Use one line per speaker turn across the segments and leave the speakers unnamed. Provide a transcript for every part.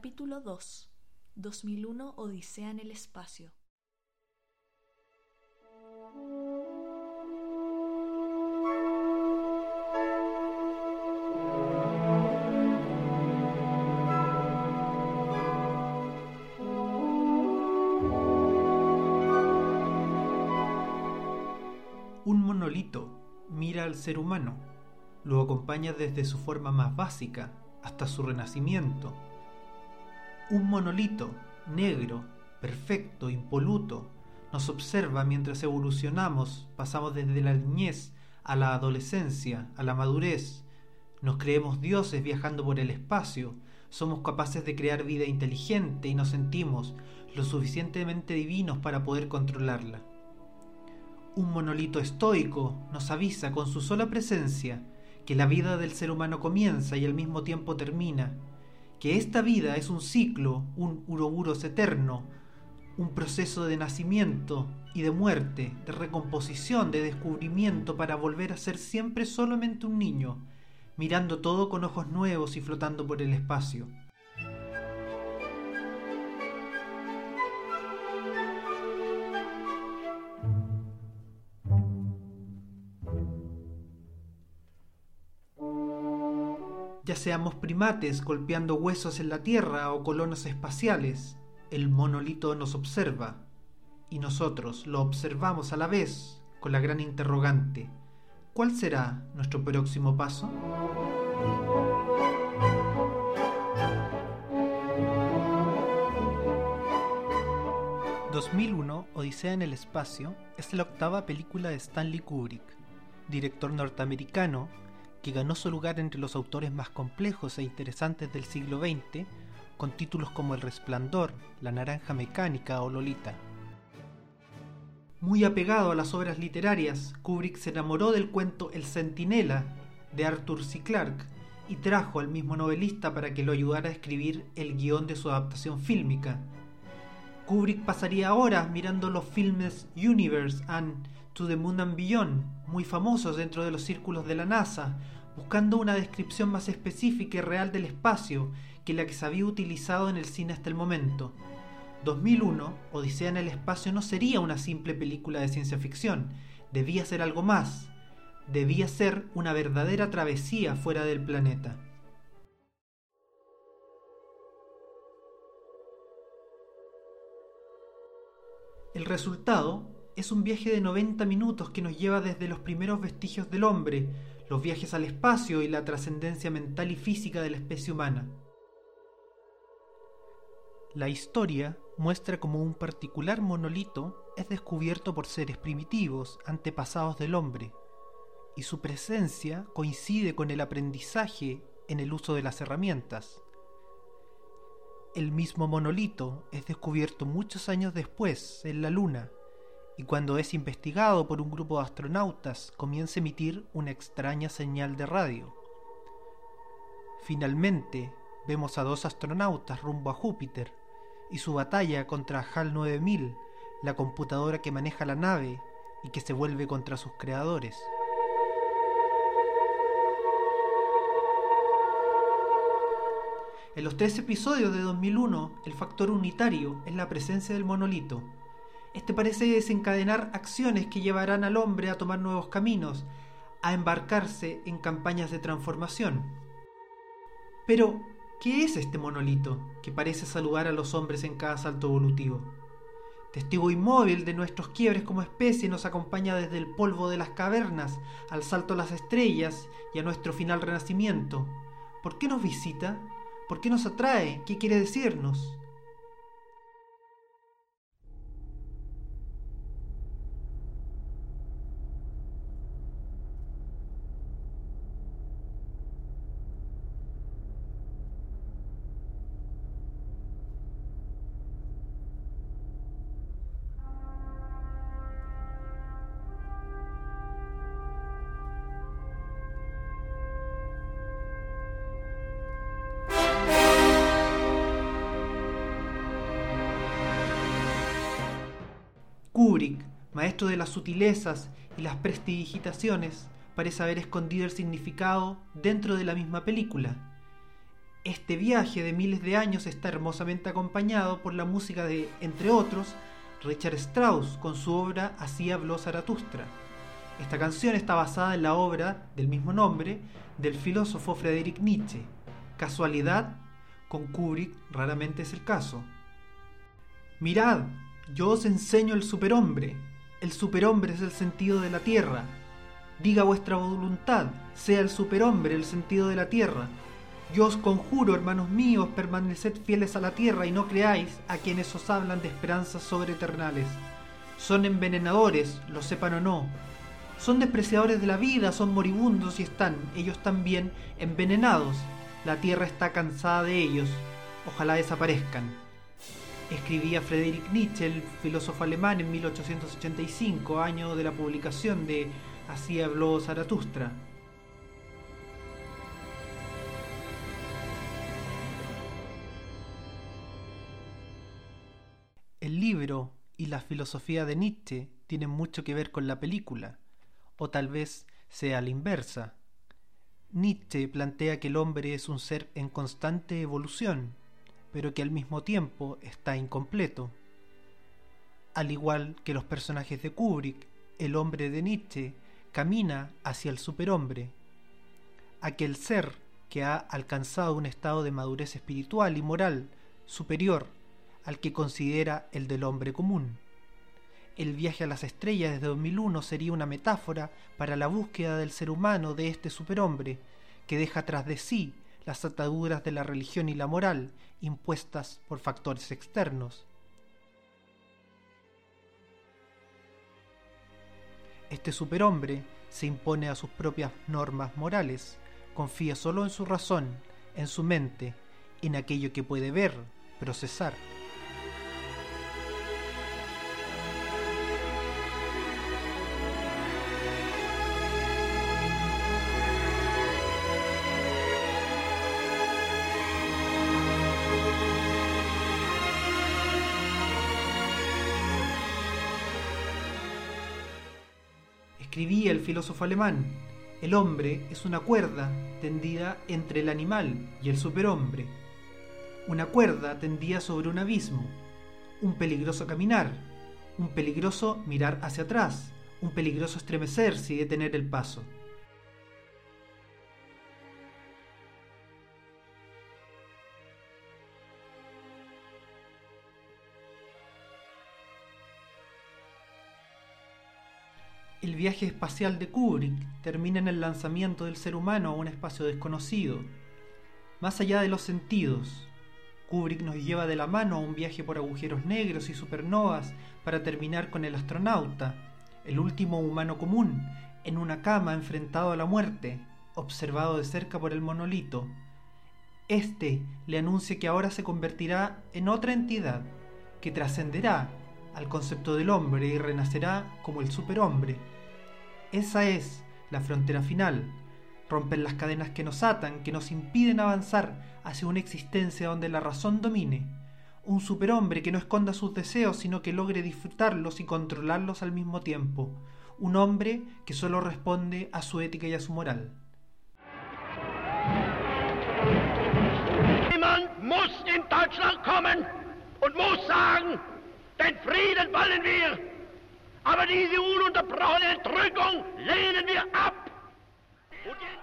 Capítulo 2 2001 Odisea en el espacio
Un monolito mira al ser humano, lo acompaña desde su forma más básica hasta su renacimiento. Un monolito negro, perfecto, impoluto, nos observa mientras evolucionamos, pasamos desde la niñez a la adolescencia, a la madurez. Nos creemos dioses viajando por el espacio, somos capaces de crear vida inteligente y nos sentimos lo suficientemente divinos para poder controlarla. Un monolito estoico nos avisa con su sola presencia que la vida del ser humano comienza y al mismo tiempo termina, que esta vida es un ciclo, un uroburos eterno, un proceso de nacimiento y de muerte, de recomposición, de descubrimiento para volver a ser siempre solamente un niño, mirando todo con ojos nuevos y flotando por el espacio. Ya seamos primates golpeando huesos en la Tierra o colonos espaciales, el monolito nos observa y nosotros lo observamos a la vez con la gran interrogante, ¿cuál será nuestro próximo paso? ...2001 Odisea en el espacio... ...es la octava película de Stanley Kubrick... ...director norteamericano que ganó su lugar entre los autores más complejos e interesantes del siglo XX, con títulos como El Resplandor, La Naranja Mecánica o Lolita. Muy apegado a las obras literarias, Kubrick se enamoró del cuento El Centinela de Arthur C. Clarke y trajo al mismo novelista para que lo ayudara a escribir el guion de su adaptación fílmica. Kubrick pasaría horas mirando los filmes Universe and To the Moon and Beyond, muy famosos dentro de los círculos de la NASA, buscando una descripción más específica y real del espacio que la que se había utilizado en el cine hasta el momento. 2001, Odisea en el espacio no sería una simple película de ciencia ficción, debía ser algo más, debía ser una verdadera travesía fuera del planeta. El resultado es un viaje de 90 minutos que nos lleva desde los primeros vestigios del hombre, los viajes al espacio y la trascendencia mental y física de la especie humana. La historia muestra cómo un particular monolito es descubierto por seres primitivos, antepasados del hombre, y su presencia coincide con el aprendizaje en el uso de las herramientas. El mismo monolito es descubierto muchos años después en la Luna, y cuando es investigado por un grupo de astronautas comienza a emitir una extraña señal de radio. Finalmente, vemos a dos astronautas rumbo a Júpiter y su batalla contra HAL 9000, la computadora que maneja la nave y que se vuelve contra sus creadores. En los tres episodios de 2001, el factor unitario es la presencia del monolito, este parece desencadenar acciones que llevarán al hombre a tomar nuevos caminos, a embarcarse en campañas de transformación. Pero, ¿qué es este monolito que parece saludar a los hombres en cada salto evolutivo? Testigo inmóvil de nuestros quiebres como especie nos acompaña desde el polvo de las cavernas al salto a las estrellas y a nuestro final renacimiento. ¿Por qué nos visita? ¿Por qué nos atrae? ¿Qué quiere decirnos? Maestro de las sutilezas y las prestidigitaciones, parece haber escondido el significado dentro de la misma película. Este viaje de miles de años está hermosamente acompañado por la música de, entre otros, Richard Strauss con su obra Así habló Zaratustra. Esta canción está basada en la obra del mismo nombre del filósofo Friedrich Nietzsche. Casualidad, con Kubrick raramente es el caso. Mirad, yo os enseño el superhombre. El superhombre es el sentido de la tierra. Diga vuestra voluntad, sea el superhombre el sentido de la tierra. Yo os conjuro, hermanos míos, permaneced fieles a la tierra y no creáis a quienes os hablan de esperanzas sobreeternales. Son envenenadores, lo sepan o no. Son despreciadores de la vida, son moribundos y están, ellos también, envenenados. La tierra está cansada de ellos. Ojalá desaparezcan. Escribía Friedrich Nietzsche, el filósofo alemán, en 1885, año de la publicación de Así habló Zaratustra. El libro y la filosofía de Nietzsche tienen mucho que ver con la película, o tal vez sea la inversa. Nietzsche plantea que el hombre es un ser en constante evolución, pero que al mismo tiempo está incompleto. Al igual que los personajes de Kubrick, el hombre de Nietzsche camina hacia el superhombre, aquel ser que ha alcanzado un estado de madurez espiritual y moral superior al que considera el del hombre común. El viaje a las estrellas desde 2001 sería una metáfora para la búsqueda del ser humano de este superhombre, que deja tras de sí las ataduras de la religión y la moral impuestas por factores externos. Este superhombre se impone a sus propias normas morales, confía solo en su razón, en su mente, en aquello que puede ver, procesar. Escribía el filósofo alemán, el hombre es una cuerda tendida entre el animal y el superhombre. Una cuerda tendida sobre un abismo, un peligroso caminar, un peligroso mirar hacia atrás, un peligroso estremecerse y detener el paso. El viaje espacial de Kubrick termina en el lanzamiento del ser humano a un espacio desconocido. Más allá de los sentidos, Kubrick nos lleva de la mano a un viaje por agujeros negros y supernovas para terminar con el astronauta, el último humano común, en una cama enfrentado a la muerte, observado de cerca por el monolito. Este le anuncia que ahora se convertirá en otra entidad, que trascenderá al concepto del hombre y renacerá como el superhombre. Esa es la frontera final, romper las cadenas que nos atan, que nos impiden avanzar hacia una existencia donde la razón domine, un superhombre que no esconda sus deseos, sino que logre disfrutarlos y controlarlos al mismo tiempo, un hombre que solo responde a su ética y a su moral.
Den Frieden wollen wir, aber diese lehnen wir ab.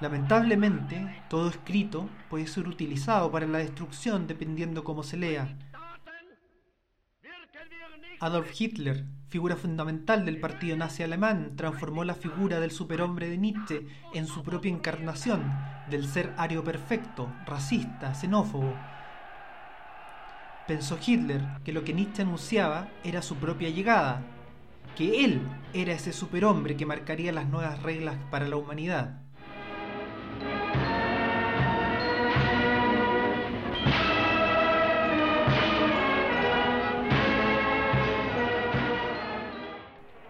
Lamentablemente, todo escrito puede ser utilizado para la destrucción dependiendo cómo se lea. Adolf Hitler, figura fundamental del partido nazi alemán, transformó la figura del superhombre de Nietzsche en su propia encarnación, del ser ario perfecto, racista, xenófobo, pensó Hitler que lo que Nietzsche anunciaba era su propia llegada, que él era ese superhombre que marcaría las nuevas reglas para la humanidad.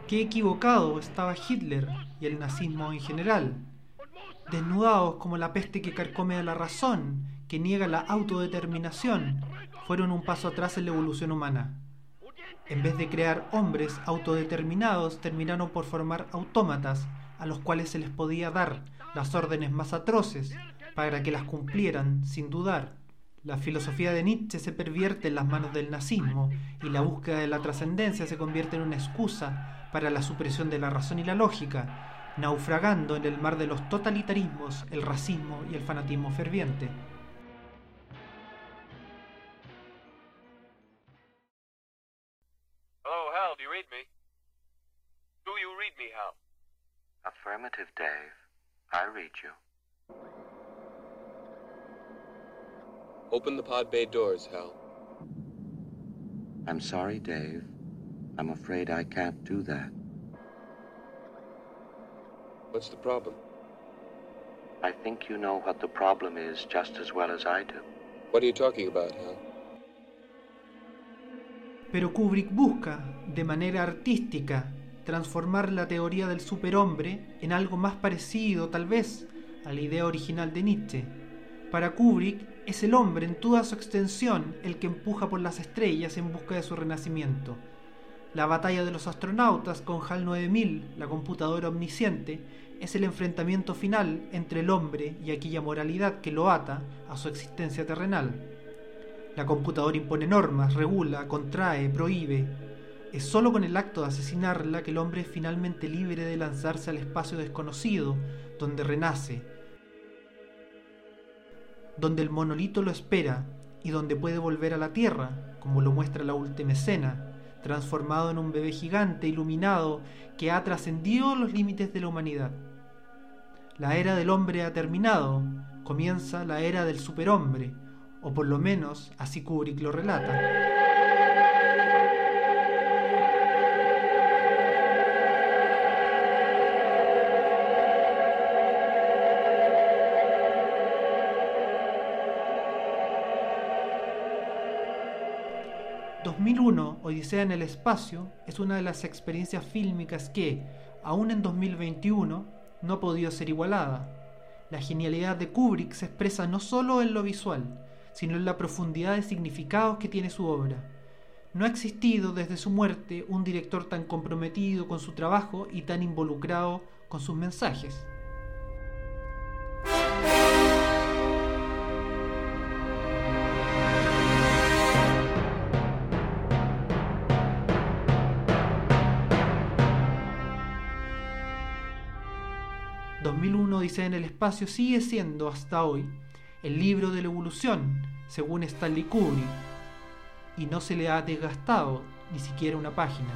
Qué equivocado estaba Hitler y el nazismo en general, desnudados como la peste que carcome a la razón, que niega la autodeterminación, fueron un paso atrás en la evolución humana. En vez de crear hombres autodeterminados, terminaron por formar autómatas a los cuales se les podía dar las órdenes más atroces para que las cumplieran sin dudar. La filosofía de Nietzsche se pervierte en las manos del nazismo y la búsqueda de la trascendencia se convierte en una excusa para la supresión de la razón y la lógica, naufragando en el mar de los totalitarismos, el racismo y el fanatismo ferviente.
Affirmative, Dave. I read you.
Open the pod bay doors, Hal.
I'm sorry, Dave. I'm afraid I can't do that.
What's the problem?
I think you know what the problem is just as well as I do.
What are you talking about, Hal?
Pero Kubrick busca, de manera artística, transformar la teoría del superhombre en algo más parecido, tal vez, a la idea original de Nietzsche. Para Kubrick, es el hombre en toda su extensión el que empuja por las estrellas en busca de su renacimiento. La batalla de los astronautas con HAL 9000, la computadora omnisciente, es el enfrentamiento final entre el hombre y aquella moralidad que lo ata a su existencia terrenal. La computadora impone normas, regula, contrae, prohíbe. Es sólo con el acto de asesinarla que el hombre es finalmente libre de lanzarse al espacio desconocido, donde renace, donde el monolito lo espera y donde puede volver a la Tierra, como lo muestra la última escena, transformado en un bebé gigante iluminado que ha trascendido los límites de la humanidad. La era del hombre ha terminado, comienza la era del superhombre, o por lo menos así Kubrick lo relata. 2001, Odisea en el Espacio, es una de las experiencias fílmicas que, aún en 2021, no ha podido ser igualada. La genialidad de Kubrick se expresa no solo en lo visual, sino en la profundidad de significados que tiene su obra. No ha existido desde su muerte un director tan comprometido con su trabajo y tan involucrado con sus mensajes. 2001 dice en el espacio sigue siendo hasta hoy el libro de la evolución, según Stanley Kubrick, y no se le ha desgastado ni siquiera una página.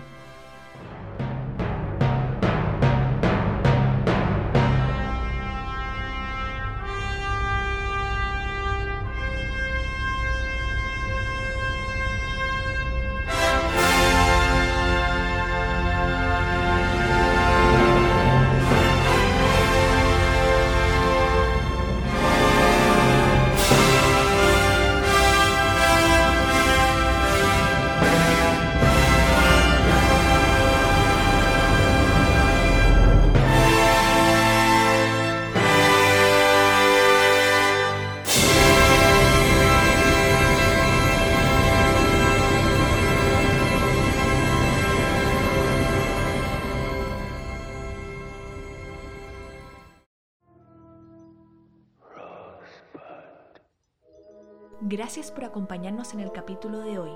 Gracias por acompañarnos en el capítulo de hoy.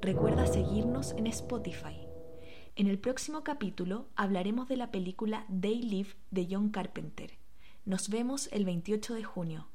Recuerda seguirnos en Spotify. En el próximo capítulo hablaremos de la película Day Live de John Carpenter. Nos vemos el 28 de junio.